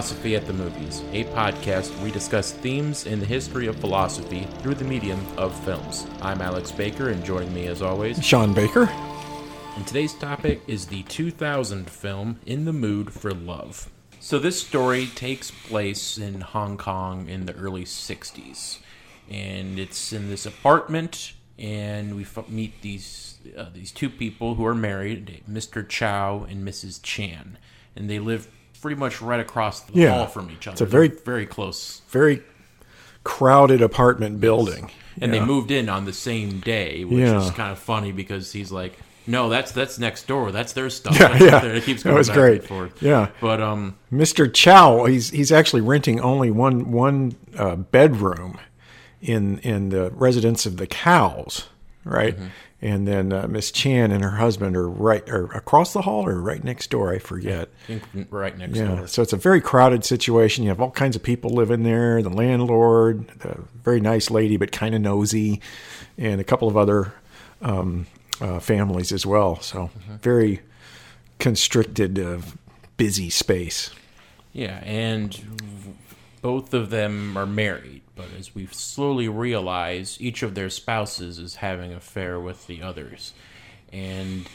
Philosophy at the Movies, a podcast where we discuss themes in the history of philosophy through the medium of films. I'm Alex Baker, and joining me as always, Sean Baker. And today's topic is the 2000 film In the Mood for Love. So, this story takes place in Hong Kong in the early 60s. And it's in this apartment, and we f- meet these, uh, these two people who are married Mr. Chow and Mrs. Chan. And they live pretty much right across the Yeah. hall from each other. It's a very- They're very close. Very crowded apartment building. and Yeah. they moved in on the same day, which Yeah. is kind of funny because he's like, "No, that's that's next door. That's their stuff." Yeah, That's yeah. It keeps That going was back great. and forth. Yeah. but um, Mr. Chow, he's he's actually renting only one one uh, bedroom in in the residence of the cows, right? Mm-hmm. And then uh, Miss Chan and her husband are right or across the hall or right next door. I forget. I right next Yeah, door. so it's a very crowded situation. You have all kinds of people living there. The landlord, the very nice lady but kind of nosy, and a couple of other um, uh, families as well. So very constricted, uh, busy space. Yeah, and both of them are married, but as we slowly realize, each of their spouses is having an affair with the others, and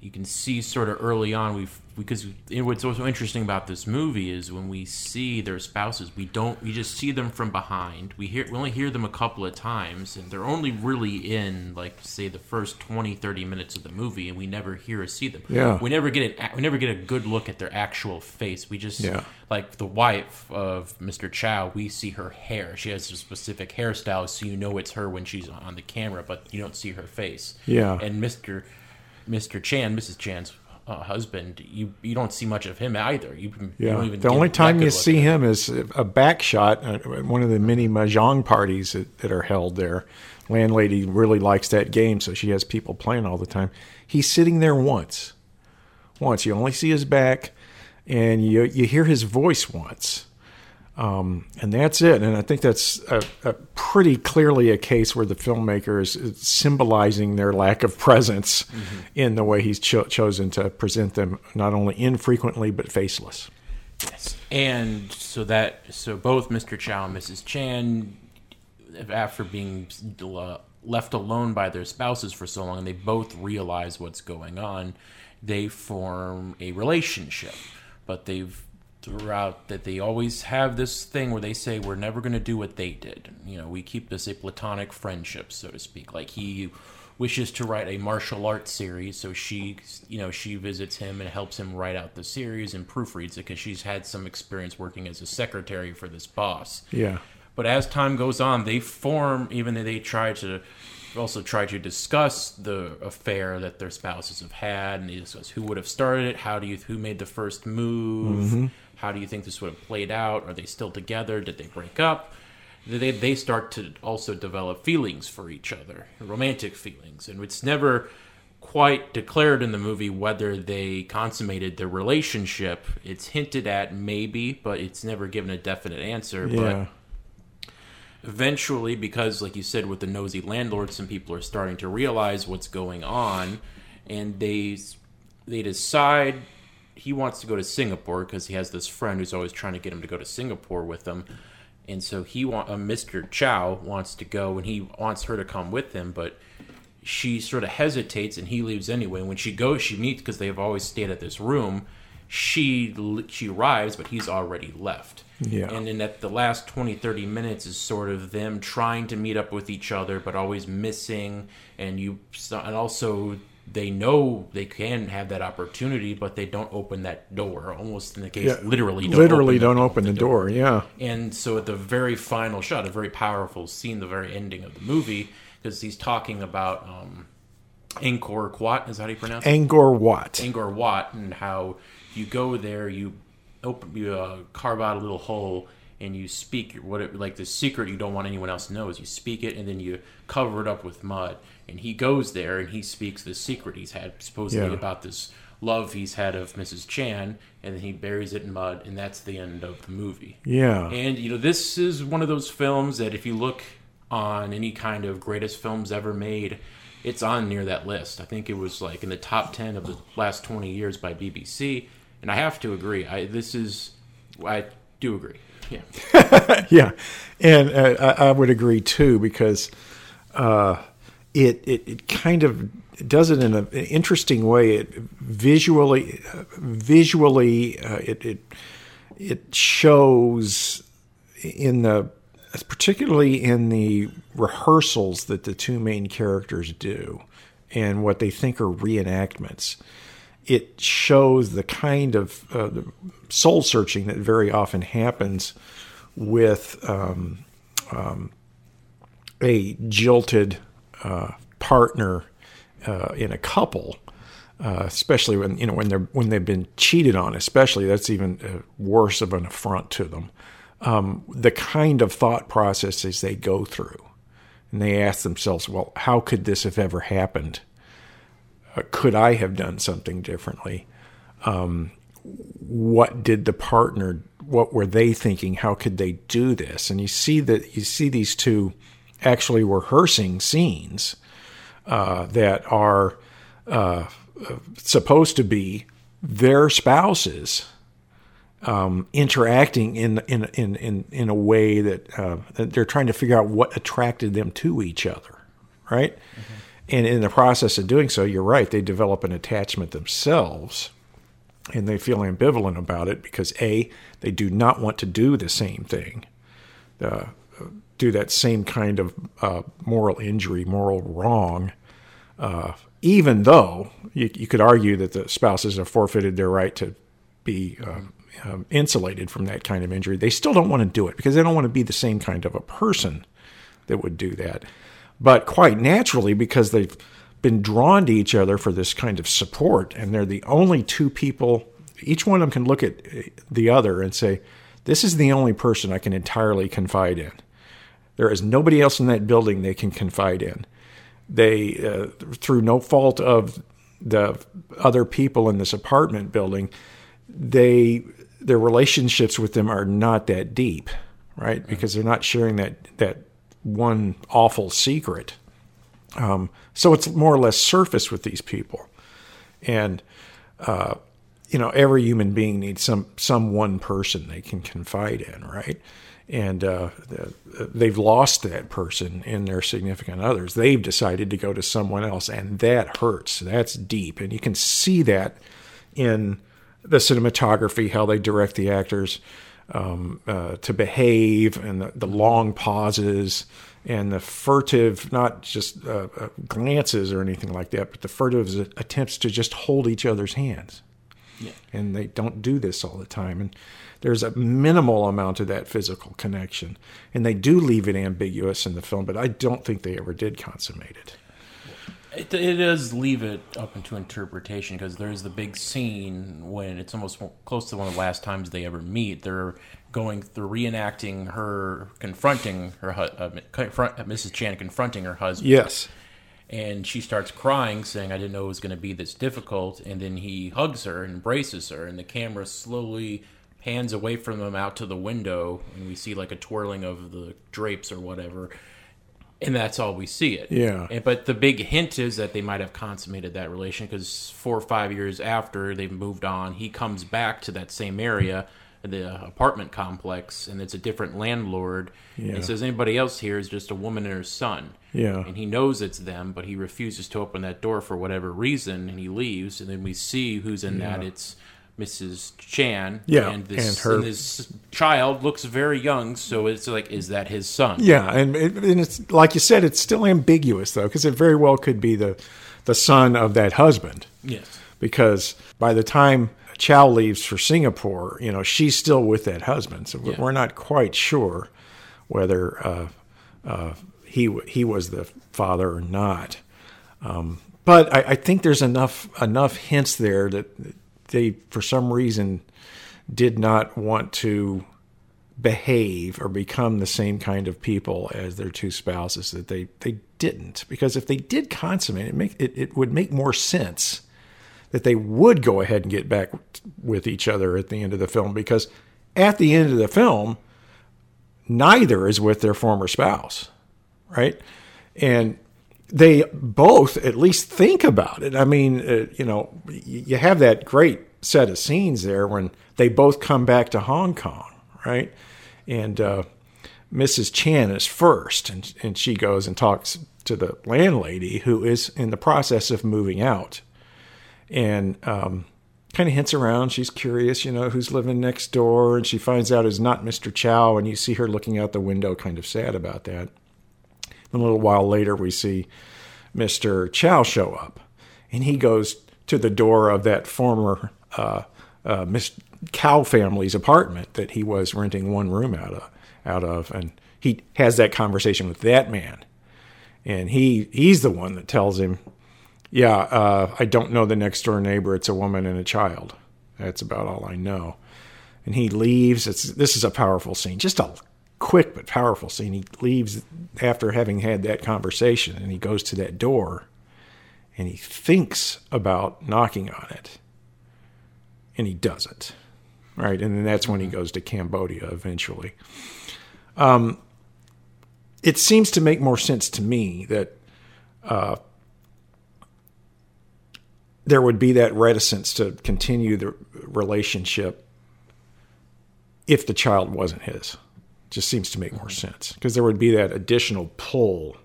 you can see sort of early on we because what's also interesting about this movie is when we see their spouses we don't we just see them from behind we hear we only hear them a couple of times and they're only really in like say the first 20 30 minutes of the movie and we never hear or see them Yeah. we never get an, we never get a good look at their actual face we just Yeah. like the wife of Mr. Chow, we see her hair. She has a specific hairstyle, so you know it's her when she's on the camera, but you don't see her face. Yeah. And Mr. Mr. Chan, Mrs. Chan's uh, husband, you you don't see much of him either. You, you Yeah. don't even the only time you see him is a back shot at one of the many mahjong parties that, that are held there. Landlady really likes that game, so she has people playing all the time. He's sitting there once. Once. You only see his back, and you, you hear his voice once. Um, and that's it. And I think that's a, a pretty clearly a case where the filmmaker is is symbolizing their lack of presence in the way he's cho- chosen to present them, not only infrequently, but faceless. Yes. And so that so both Mr. Chow and Mrs. Chan, after being left alone by their spouses for so long, and they both realize what's going on, they form a relationship. But they've throughout that they always have this thing where they say we're never going to do what they did. You know, we keep this a platonic friendship, so to speak. Like he wishes to write a martial arts series, so she, you know, she visits him and helps him write out the series and proofreads it because she's had some experience working as a secretary for this boss. Yeah. But as time goes on, they form, even though they try to also try to discuss the affair that their spouses have had, and they discuss who would have started it, how do you, who made the first move, mm-hmm. How do you think this would have played out, are they still together, did they break up? They, they start to also develop feelings for each other, romantic feelings, and it's never quite declared in the movie whether they consummated their relationship. It's hinted at maybe, but it's never given a definite answer. But eventually because like you said with the nosy landlord some people are starting to realize what's going on and they they decide he wants to go to Singapore because he has this friend who's always trying to get him to go to Singapore with him and so he want uh, Mr. Chow wants to go and he wants her to come with him but she sort of hesitates and he leaves anyway when she goes she meets because they've always stayed at this room she she arrives but he's already left Yeah. and then at the last 20 30 minutes is sort of them trying to meet up with each other but always missing and you and also they know they can have that opportunity but they don't open that door almost in the case Yeah. literally don't Literally open the- don't open the door. Yeah. and so at the very final shot, a very powerful scene, the very ending of the movie, because he's talking about um, Angkor Wat, is that how you pronounce it? Angor Wat. Angkor Wat, and how you go there, you open, you uh, carve out a little hole, and you speak what it, like the secret you don't want anyone else to know is you speak it, and then you cover it up with mud. And he goes there and he speaks the secret he's had supposedly Yeah. about this love he's had of Mrs. Chan, and then he buries it in mud, and that's the end of the movie. Yeah. And you know, this is one of those films that if you look on any kind of greatest films ever made, it's on near that list. I think it was like in the top ten of the last twenty years by BBC. And I have to agree, I this is I do agree. Yeah. yeah, and uh, I, I would agree too because uh, it, it it kind of does it in an interesting way. It visually visually uh, it, it it shows in the particularly in the rehearsals that the two main characters do and what they think are reenactments it shows the kind of uh, soul searching that very often happens with um, um, a jilted uh, partner uh, in a couple, uh, especially when you know when they're when they've been cheated on. Especially that's even uh, worse of an affront to them. Um, the kind of thought processes they go through, and they ask themselves, "Well, how could this have ever happened? Uh, could I have done something differently? Um, what did the partner? What were they thinking? How could they do this?" And you see that you see these two actually rehearsing scenes uh, that are uh, supposed to be their spouses um, interacting in, in in in in a way that, uh, that, they're trying to figure out what attracted them to each other, right? Mm-hmm. And in the process of doing so, you're right. They develop an attachment themselves, and they feel ambivalent about it because a they do not want to do the same thing. Uh, do that same kind of uh, moral injury, moral wrong, uh, even though you, you, could argue that the spouses have forfeited their right to be um, um, insulated from that kind of injury, they still don't want to do it because they don't want to be the same kind of a person that would do that. But quite naturally, because they've been drawn to each other for this kind of support, and they're the only two people, each one of them can look at uh, the other and say, This is the only person I can entirely confide in. There is nobody else in that building they can confide in. They, uh, through no fault of the other people in this apartment building, they their relationships with them are not that deep, right? Because they're not sharing that that one awful secret. Um, so it's more or less surface with these people, and uh, you know every human being needs some some one person they can confide in, right? and uh, they've lost that person in their significant others. They've decided to go to someone else, and that hurts. That's deep, and you can see that in the cinematography, how they direct the actors um, uh, to behave, and the, the, long pauses, and the furtive, not just uh, uh glances or anything like that, but the furtive attempts to just hold each other's hands. Yeah. And they don't do this all the time, and there's a minimal amount of that physical connection. And they do leave it ambiguous in the film, but I don't think they ever did consummate it. It, it does leave it up into interpretation because there's the big scene when it's almost close to one of the last times they ever meet. They're going through reenacting her confronting her uh, confront, Mrs. Chan confronting her husband. Yes. And she starts crying, saying, "I didn't know it was going to be this difficult." And then he hugs her and embraces her, and the camera slowly pans away from them out to the window, and we see like a twirling of the drapes or whatever, and that's all we see it. Yeah. And, but the big hint is that they might have consummated that relation because four or five years after they've moved on, he comes back to that same area, the apartment complex, and it's a different landlord. Yeah. And says anybody else here is just a woman and her son. Yeah. And he knows it's them, but he refuses to open that door for whatever reason, and he leaves. And then we see who's in yeah. that. It's Mrs. Chan. Yeah, and this, and her and this child looks very young, so it's like, is that his son? Yeah, and, it, and it's like you said, it's still ambiguous though, because it very well could be the the son of that husband. Yes, because by the time Chow leaves for Singapore, you know she's still with that husband, so yeah. we're not quite sure whether uh, uh, he he was the father or not. Um, but I, I, think there's enough enough hints there that they for some reason did not want to behave or become the same kind of people as their two spouses that they they didn't. Because if they did consummate it make it, it would make more sense that they would go ahead and get back with each other at the end of the film. Because at the end of the film neither is with their former spouse right? And they both at least think about it. I mean, uh, you know, you have that great set of scenes there when they both come back to Hong Kong, right? And uh, Mrs. Chan is first, and, and she goes and talks to the landlady who is in the process of moving out. And um, kind of hints around. She's curious, you know, who's living next door. And she finds out it's not Mr. Chow. And you see her looking out the window, kind of sad about that. And a little while later, we see Mr. Chow show up. And he goes to the door of that former uh, uh, Miss Cow family's apartment that he was renting one room out of. Out of, and he has that conversation with that man, and he he's the one that tells him, "Yeah, uh, I don't know the next door neighbor. It's a woman and a child. That's about all I know." And he leaves. It's this is a powerful scene, just a quick but powerful scene. He leaves after having had that conversation, and he goes to that door, and he thinks about knocking on it, and he doesn't. Right, and then that's when he goes to Cambodia eventually. Um, it seems to make more sense to me that uh, there would be that reticence to continue the relationship if the child wasn't his. Just seems to make more sense because there would be that additional pull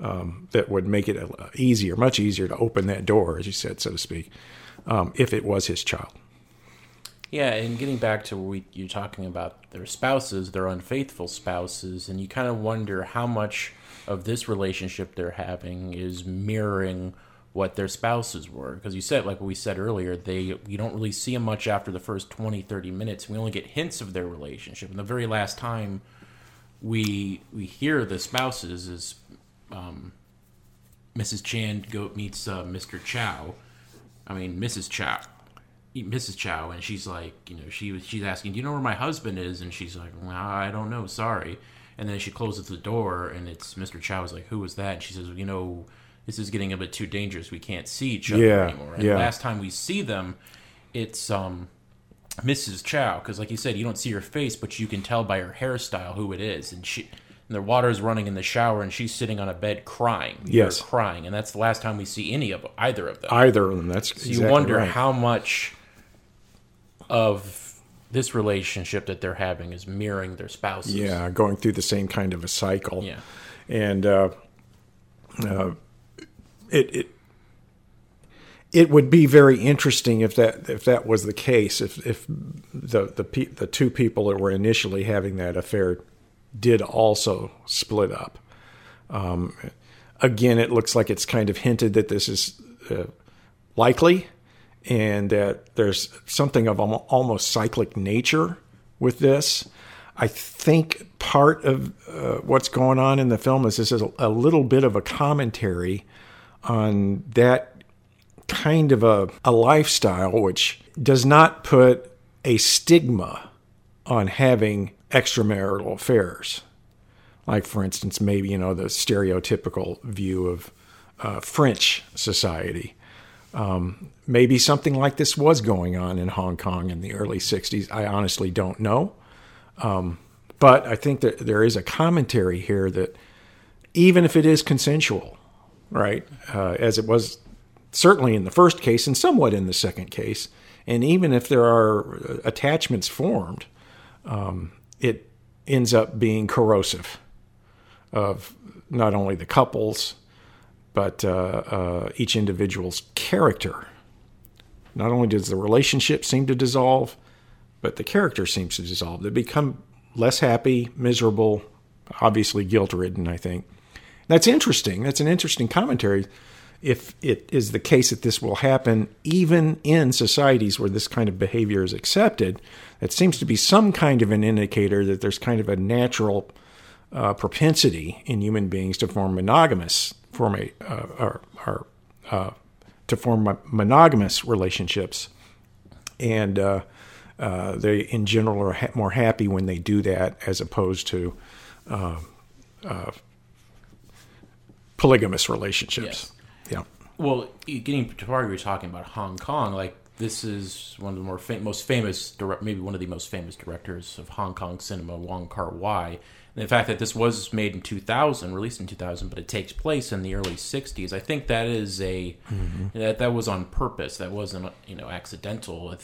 um, that would make it easier, much easier to open that door, as you said, so to speak, um, if it was his child. Yeah, and getting back to what you're talking about their spouses, their unfaithful spouses, and you kind of wonder how much of this relationship they're having is mirroring what their spouses were because you said like we said earlier they you don't really see them much after the first 20 30 minutes we only get hints of their relationship and the very last time we we hear the spouses is um, mrs chan go meets uh, mr chow i mean mrs chow Mrs. Chow, and she's like, you know, she she's asking, "Do you know where my husband is?" And she's like, well, "I don't know, sorry." And then she closes the door, and it's Mr. Chow is like, "Who was that?" And she says, "You know, this is getting a bit too dangerous. We can't see each other Yeah, anymore." And yeah. last time we see them, it's um Mrs. Chow, because like you said, you don't see her face, but you can tell by her hairstyle who it is, and she. And the water's running in the shower, and she's sitting on a bed crying. You hear her Yes. crying, and that's the last time we see any of either of them. Either of them. That's So exactly you wonder right. how much of this relationship that they're having is mirroring their spouses. Yeah, going through the same kind of a cycle. Yeah. and uh, uh, it it it would be very interesting if that if that was the case. If if the the the two people that were initially having that affair did also split up. Um, again, it looks like it's kind of hinted that this is uh, likely, and that there's something of almost cyclic nature with this. I think part of uh, what's going on in the film is this is a little bit of a commentary on that kind of a, a lifestyle which does not put a stigma on having extramarital affairs. Like, for instance, maybe, you know, the stereotypical view of uh, French society. Um, maybe something like this was going on in Hong Kong in the early 60s. I honestly don't know. Um, but I think that there is a commentary here that even if it is consensual, right, uh, as it was certainly in the first case and somewhat in the second case, and even if there are attachments formed, um, it ends up being corrosive of not only the couples, but uh, uh, each individual's character. Not only does the relationship seem to dissolve, but the character seems to dissolve. They become less happy, miserable, obviously guilt ridden, I think. That's interesting. That's an interesting commentary. If it is the case that this will happen even in societies where this kind of behavior is accepted, that seems to be some kind of an indicator that there's kind of a natural uh, propensity in human beings to form monogamous, form a, uh, or, or uh, to form monogamous relationships, and uh, uh, they in general are ha- more happy when they do that as opposed to uh, polygamous relationships. Yeah. Well, getting to part, we were talking about Hong Kong. Like this is one of the more fam- most famous, direct, maybe one of the most famous directors of Hong Kong cinema, Wong Kar Wai. And the fact that this was made in 2000, released in 2000, but it takes place in the early 60s, I think that is a mm-hmm. that that was on purpose. That wasn't you know accidental.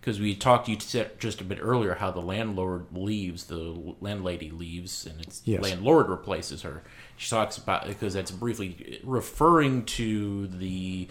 Because we talked you said just a bit earlier how the landlord leaves, the landlady leaves, and its Yes. landlord replaces her. She talks about because that's briefly referring to the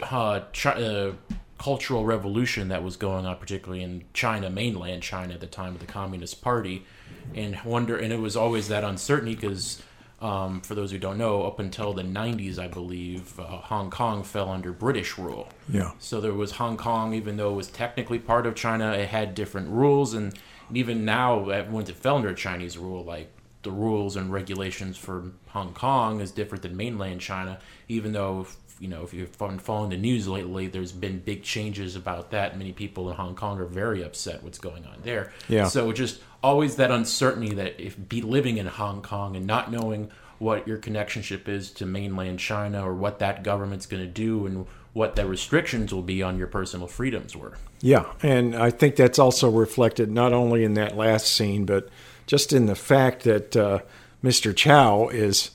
uh, chi- uh, cultural revolution that was going on, particularly in China, mainland China, at the time of the Communist Party, and wonder. And it was always that uncertainty because, um, for those who don't know, up until the '90s, I believe, uh, Hong Kong fell under British rule. Yeah. So there was Hong Kong, even though it was technically part of China, it had different rules, and even now, once it fell under Chinese rule, like the rules and regulations for Hong Kong is different than mainland China. Even though, you know, if you've been following the news lately, there's been big changes about that. Many people in Hong Kong are very upset what's going on there. Yeah. So just always that uncertainty that if be living in Hong Kong and not knowing what your connectionship is to mainland China or what that government's going to do and what the restrictions will be on your personal freedoms were. Yeah, and I think that's also reflected not only in that last scene, but just in the fact that uh, Mr. Chow is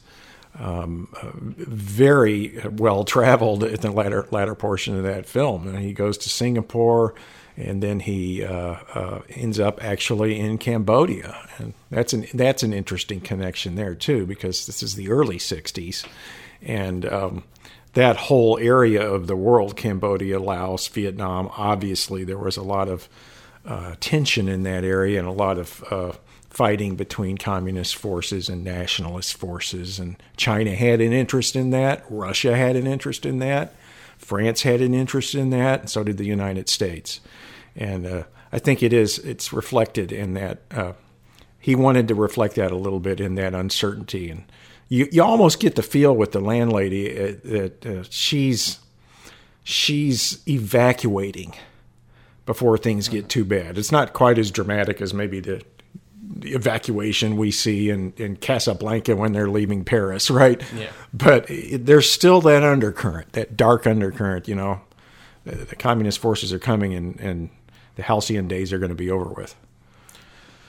um, very well traveled in the latter latter portion of that film. And he goes to Singapore, and then he uh, uh, ends up actually in Cambodia, and that's an that's an interesting connection there too, because this is the early '60s, and um, that whole area of the world Cambodia, Laos, Vietnam obviously, there was a lot of uh, tension in that area and a lot of uh, fighting between communist forces and nationalist forces. And China had an interest in that, Russia had an interest in that, France had an interest in that, and so did the United States. And uh, I think it is, it's reflected in that. Uh, he wanted to reflect that a little bit in that uncertainty and you, you almost get the feel with the landlady uh, that uh, she's she's evacuating before things get too bad. It's not quite as dramatic as maybe the, the evacuation we see in, in Casablanca when they're leaving Paris, right? Yeah. But there's still that undercurrent, that dark undercurrent. You know, the, the communist forces are coming, and, and the halcyon days are going to be over with.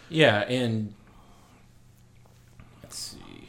Yeah, and let's see.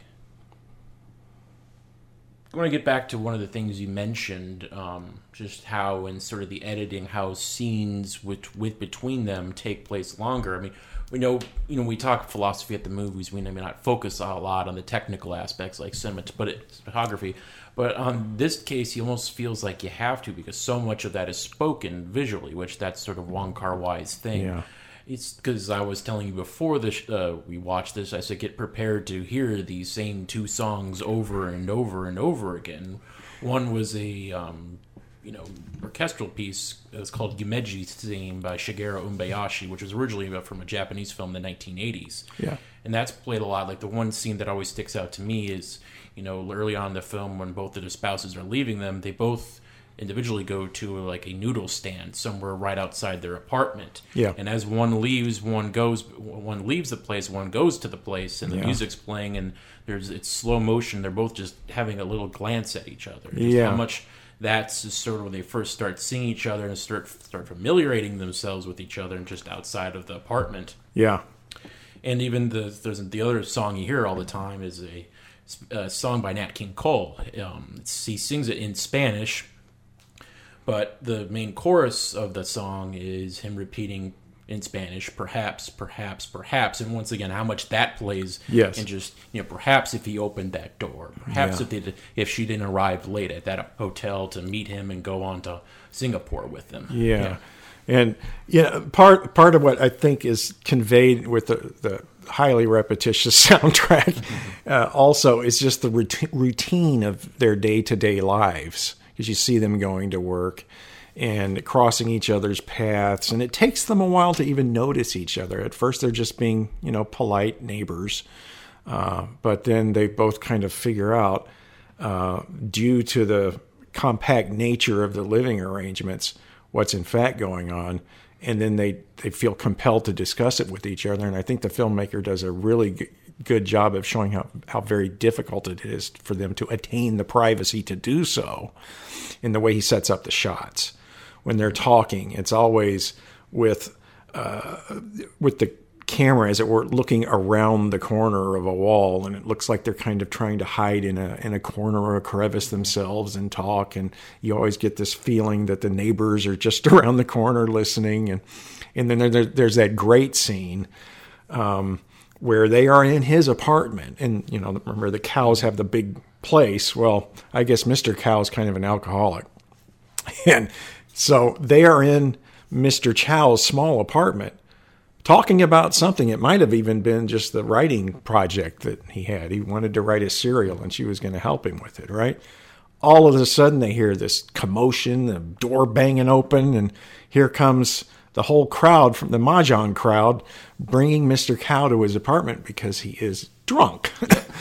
I want to get back to one of the things you mentioned, um, just how in sort of the editing, how scenes with with between them take place longer. I mean, we know you know we talk philosophy at the movies. We may not focus a lot on the technical aspects like cinematography. But on this case, he almost feels like you have to because so much of that is spoken visually, which that's sort of Wong Kar Wai's thing. Yeah. It's because I was telling you before this uh, we watched this. I said get prepared to hear these same two songs over and over and over again. One was a um, you know orchestral piece. It's called Yumeji theme by Shigeru Umebayashi, which was originally from a Japanese film in the 1980s. Yeah. and that's played a lot. Like the one scene that always sticks out to me is you know early on in the film when both of the spouses are leaving them, they both individually go to like a noodle stand somewhere right outside their apartment. Yeah. And as one leaves, one goes. One leaves the place, one goes to the place, and the Yeah. music's playing, and there's it's slow motion. They're both just having a little glance at each other. Yeah. How much that's sort of when they first start seeing each other and start start familiarizing themselves with each other, and just outside of the apartment. Yeah. And even the there's the other song you hear all the time is a, a song by Nat King Cole. Um, he sings it in Spanish, but the main chorus of the song is him repeating in Spanish, perhaps, perhaps, perhaps, and once again, how much that plays. Yes. And just you know, perhaps if he opened that door, perhaps Yeah. if they, if she didn't arrive late at that hotel to meet him and go on to Singapore with them. Yeah. And yeah, part part of what I think is conveyed with the, the highly repetitious soundtrack uh, also is just the routine, routine of their day to day lives because you see them going to work and crossing each other's paths. And it takes them a while to even notice each other. At first they're just being you know polite neighbors uh, but then they both kind of figure out uh, due to the compact nature of the living arrangements what's in fact going on. And then they they feel compelled to discuss it with each other. And i think the filmmaker does a really good job of showing how, how very difficult it is for them to attain the privacy to do so in the way he sets up the shots when they're talking. It's always with uh, with the camera as it were looking around the corner of a wall and it looks like they're kind of trying to hide in a in a corner or a crevice themselves and talk and you always get this feeling that the neighbors are just around the corner listening and and then there, there's that great scene um, where they are in his apartment and you know remember the cows have the big place well i guess mr Cow is kind of an alcoholic and so they are in mr chow's small apartment talking about something. It might have even been just the writing project that he had. He wanted to write a serial and she was going to help him with it, right? All of a sudden, they hear this commotion, the door banging open, and here comes the whole crowd from the Mahjong crowd bringing Mr. Cow to his apartment because he is drunk.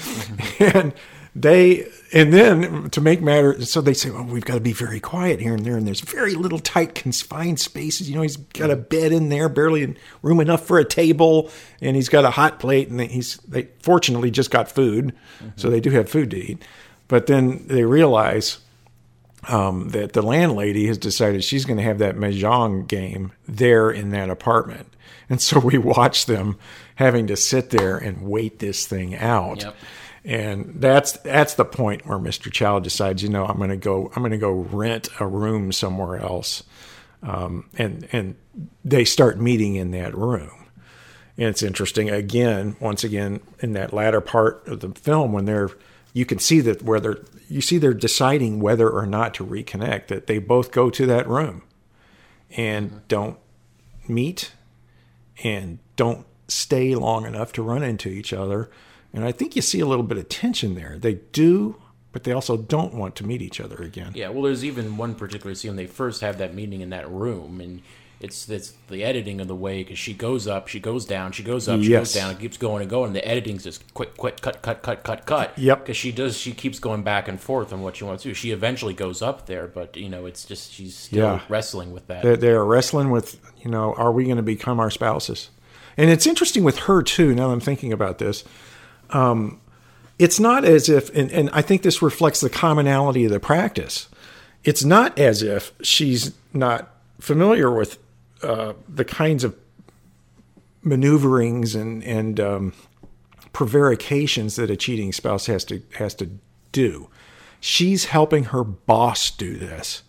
and they and then to make matter so they say well we've got to be very quiet here and there and there's very little tight confined spaces you know he's got a bed in there barely room enough for a table and he's got a hot plate and he's they fortunately just got food mm-hmm. so they do have food to eat but then they realize um, that the landlady has decided she's going to have that mahjong game there in that apartment and so we watch them having to sit there and wait this thing out yep and that's that's the point where Mr. Chow decides, you know, I'm going to go I'm going to go rent a room somewhere else, um, and and they start meeting in that room. And it's interesting again, once again, in that latter part of the film when they're you can see that whether you see they're deciding whether or not to reconnect that they both go to that room and mm-hmm. don't meet and don't stay long enough to run into each other and I think you see a little bit of tension there. They do, but they also don't want to meet each other again. Yeah, well, there's even one particular scene when they first have that meeting in that room, and it's it's the editing of the way because she goes up, she goes down, she goes up, she yes. goes down, it keeps going and going. And the editing's just quick, quick, cut, cut, cut, cut, cut. Yep. Because she does, she keeps going back and forth on what she wants to do. She eventually goes up there, but you know, it's just she's still yeah. wrestling with that. They're, they're wrestling with, you know, are we going to become our spouses? And it's interesting with her too. Now I'm thinking about this um, it's not as if, and, and I think this reflects the commonality of the practice. It's not as if she's not familiar with uh, the kinds of maneuverings and and um, prevarications that a cheating spouse has to has to do. She's helping her boss do this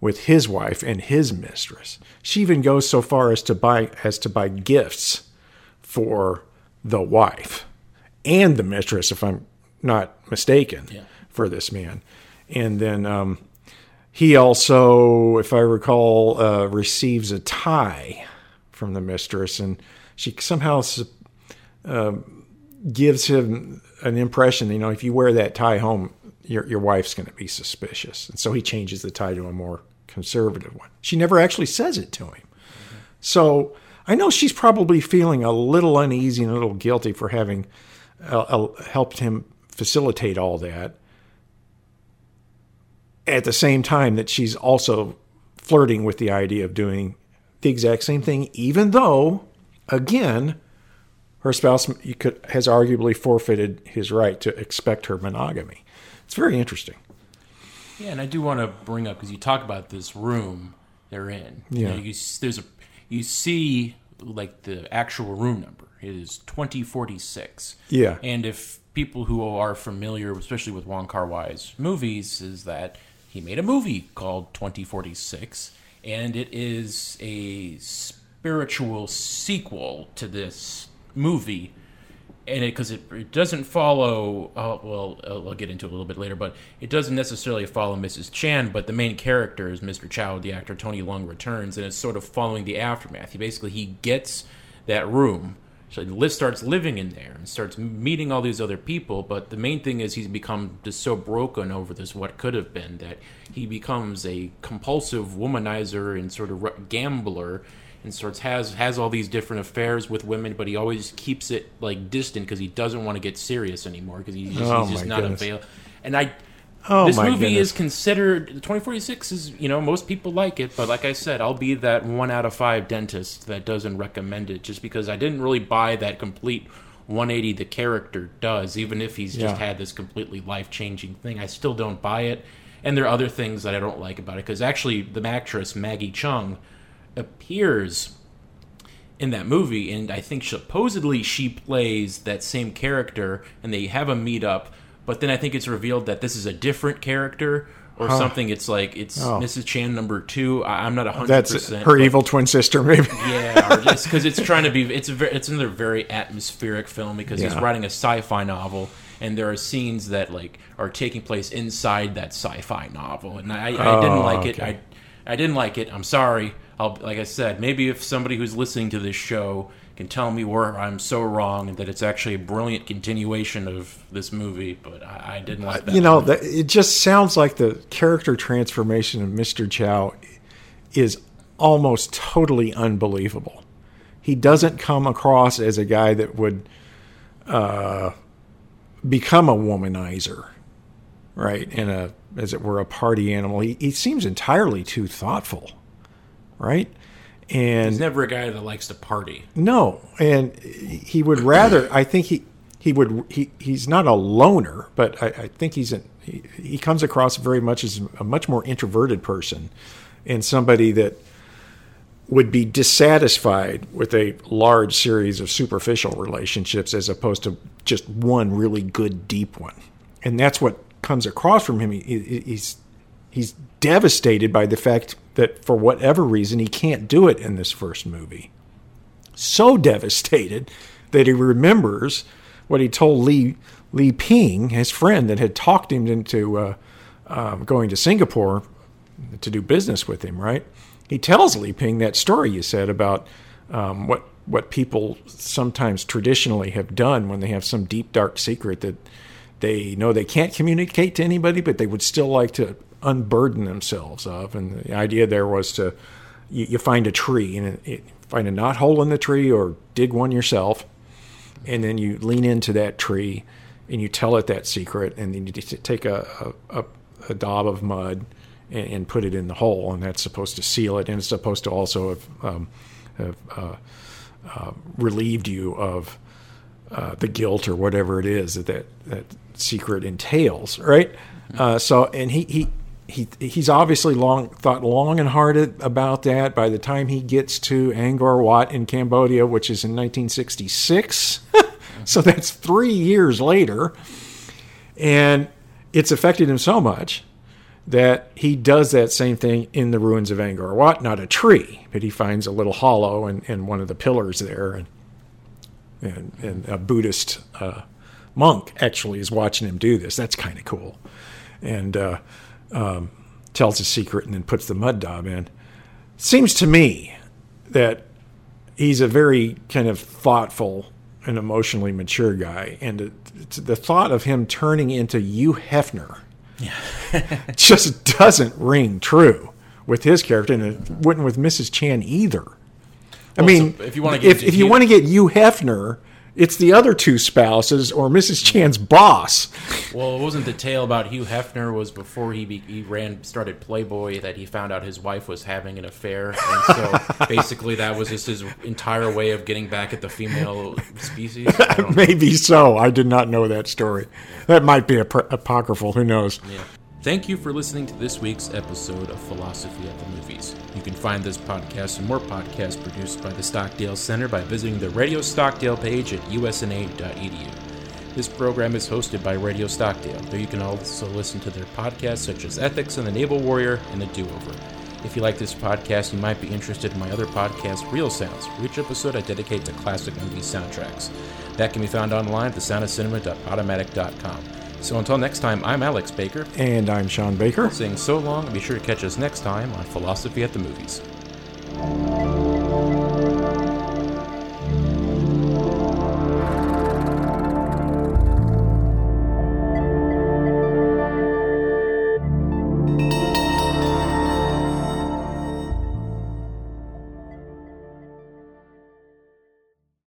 with his wife and his mistress. She even goes so far as to buy as to buy gifts for the wife and the mistress, if I'm not mistaken, yeah. for this man. And then um, he also, if I recall, uh, receives a tie from the mistress, and she somehow uh, gives him an impression. You know, if you wear that tie home, your your wife's going to be suspicious, and so he changes the tie to a more conservative one. She never actually says it to him. Mm-hmm. So I know she's probably feeling a little uneasy and a little guilty for having uh, helped him facilitate all that. At the same time, that she's also flirting with the idea of doing the exact same thing, even though, again, her spouse could, has arguably forfeited his right to expect her monogamy. It's very interesting. Yeah, and I do want to bring up because you talk about this room they're in. Yeah, you, know, you, there's a you see like the actual room number is 2046. Yeah. And if people who are familiar, especially with Wong Kar Wai's movies, is that he made a movie called 2046, and it is a spiritual sequel to this movie. And because it, it, it, doesn't follow, uh, well, I'll get into it a little bit later, but it doesn't necessarily follow Mrs. Chan, but the main character is Mr. Chow, the actor Tony Leung returns, and it's sort of following the aftermath. He basically he gets that room so Liv starts living in there and starts meeting all these other people. But the main thing is he's become just so broken over this what could have been that he becomes a compulsive womanizer and sort of gambler and starts has has all these different affairs with women, but he always keeps it like distant because he doesn't want to get serious anymore because he's, oh he's just not available. And I Oh, this movie goodness. is considered 2046 is you know most people like it, but like I said, I'll be that one out of five dentist that doesn't recommend it just because I didn't really buy that complete 180 the character does, even if he's just yeah. had this completely life changing thing. I still don't buy it, And there are other things that I don't like about it because actually the actress Maggie Cheung appears in that movie, and I think supposedly she plays that same character, and they have a meetup. But then I think it's revealed that this is a different character or something. It's like it's Oh. Mrs. Chan number two. I, I'm not a hundred percent. her evil twin sister, maybe. yeah, because it's trying to be. It's a. Very, it's another very atmospheric film because he's writing a sci-fi novel, and there are scenes that like are taking place inside that sci-fi novel, and I, I didn't Oh, like it. okay. I, I didn't like it. I'm sorry. I'll like I said, maybe if somebody who's listening to this show can tell me where I'm so wrong and that it's actually a brilliant continuation of this movie, but I, I didn't like that. you know, that, it just sounds like the character transformation of Mr. Chow is almost totally unbelievable. He doesn't come across as a guy that would uh, become a womanizer, right? And a, as it were, a party animal. He, he seems entirely too thoughtful, right? And he's never a guy that likes to party. no, and he would rather. I think he he would. He he's not a loner, but I, I think he's an. He, he comes across very much as a much more introverted person, and somebody that would be dissatisfied with a large series of superficial relationships as opposed to just one really good deep one, and that's what comes across from him. He, he- he's he's devastated by the fact that for whatever reason he can't do it in this first movie so devastated that he remembers what he told Li Li Ping, his friend that had talked him into uh, um, going to Singapore to do business with him. Right? He tells Li Ping that story you said about um, what what people sometimes traditionally have done when they have some deep dark secret that they know they can't communicate to anybody, but they would still like to unburden themselves of. And the idea there was to you, you find a tree and it, find a knot hole in the tree or dig one yourself, and then you lean into that tree and you tell it that secret, and then you take a a, a, a daub of mud and, and put it in the hole, and that's supposed to seal it, and it's supposed to also have, um, have uh, uh, relieved you of uh, the guilt or whatever it is that that, that secret entails, right? Uh, so, and he he. He, he's obviously long thought long and hard about that. By the time he gets to Angkor Wat in Cambodia, which is in 1966, so that's three years later, and it's affected him so much that he does that same thing in the ruins of Angkor Wat. Not a tree, but he finds a little hollow in, in one of the pillars there, and and, and a Buddhist uh, monk actually is watching him do this. That's kind of cool, and uh, um, tells a secret and then puts the mud daub in. Seems to me that he's a very kind of thoughtful and emotionally mature guy, and the, the thought of him turning into Hugh Hefner just doesn't ring true with his character, and it wouldn't with Mrs. Chan either. I Well, mean, so if you wanna get if, if you want to get Hugh Hefner, it's the other two spouses or Mrs. Chan's boss. Well, it wasn't the tale about Hugh Hefner was before he be, he ran started Playboy that he found out his wife was having an affair, and so basically that was just his entire way of getting back at the female species. Maybe so. I did not know that story. That might be ap- apocryphal. Who knows? Yeah. Thank you for listening to this week's episode of Philosophy at the Movies. You can find this podcast and more podcasts produced by the Stockdale Center by visiting the Radio Stockdale page at usna.edu. This program is hosted by Radio Stockdale, though you can also listen to their podcasts such as Ethics and the Naval Warrior and The Do Over. If you like this podcast, you might be interested in my other podcast, Real Sounds, each episode I dedicate to classic movie soundtracks. That can be found online at thesoundofcinema.automatic.com. So until next time, I'm Alex Baker, And I'm Sean Baker. saying so long be sure to catch us next time on Philosophy at the Movies.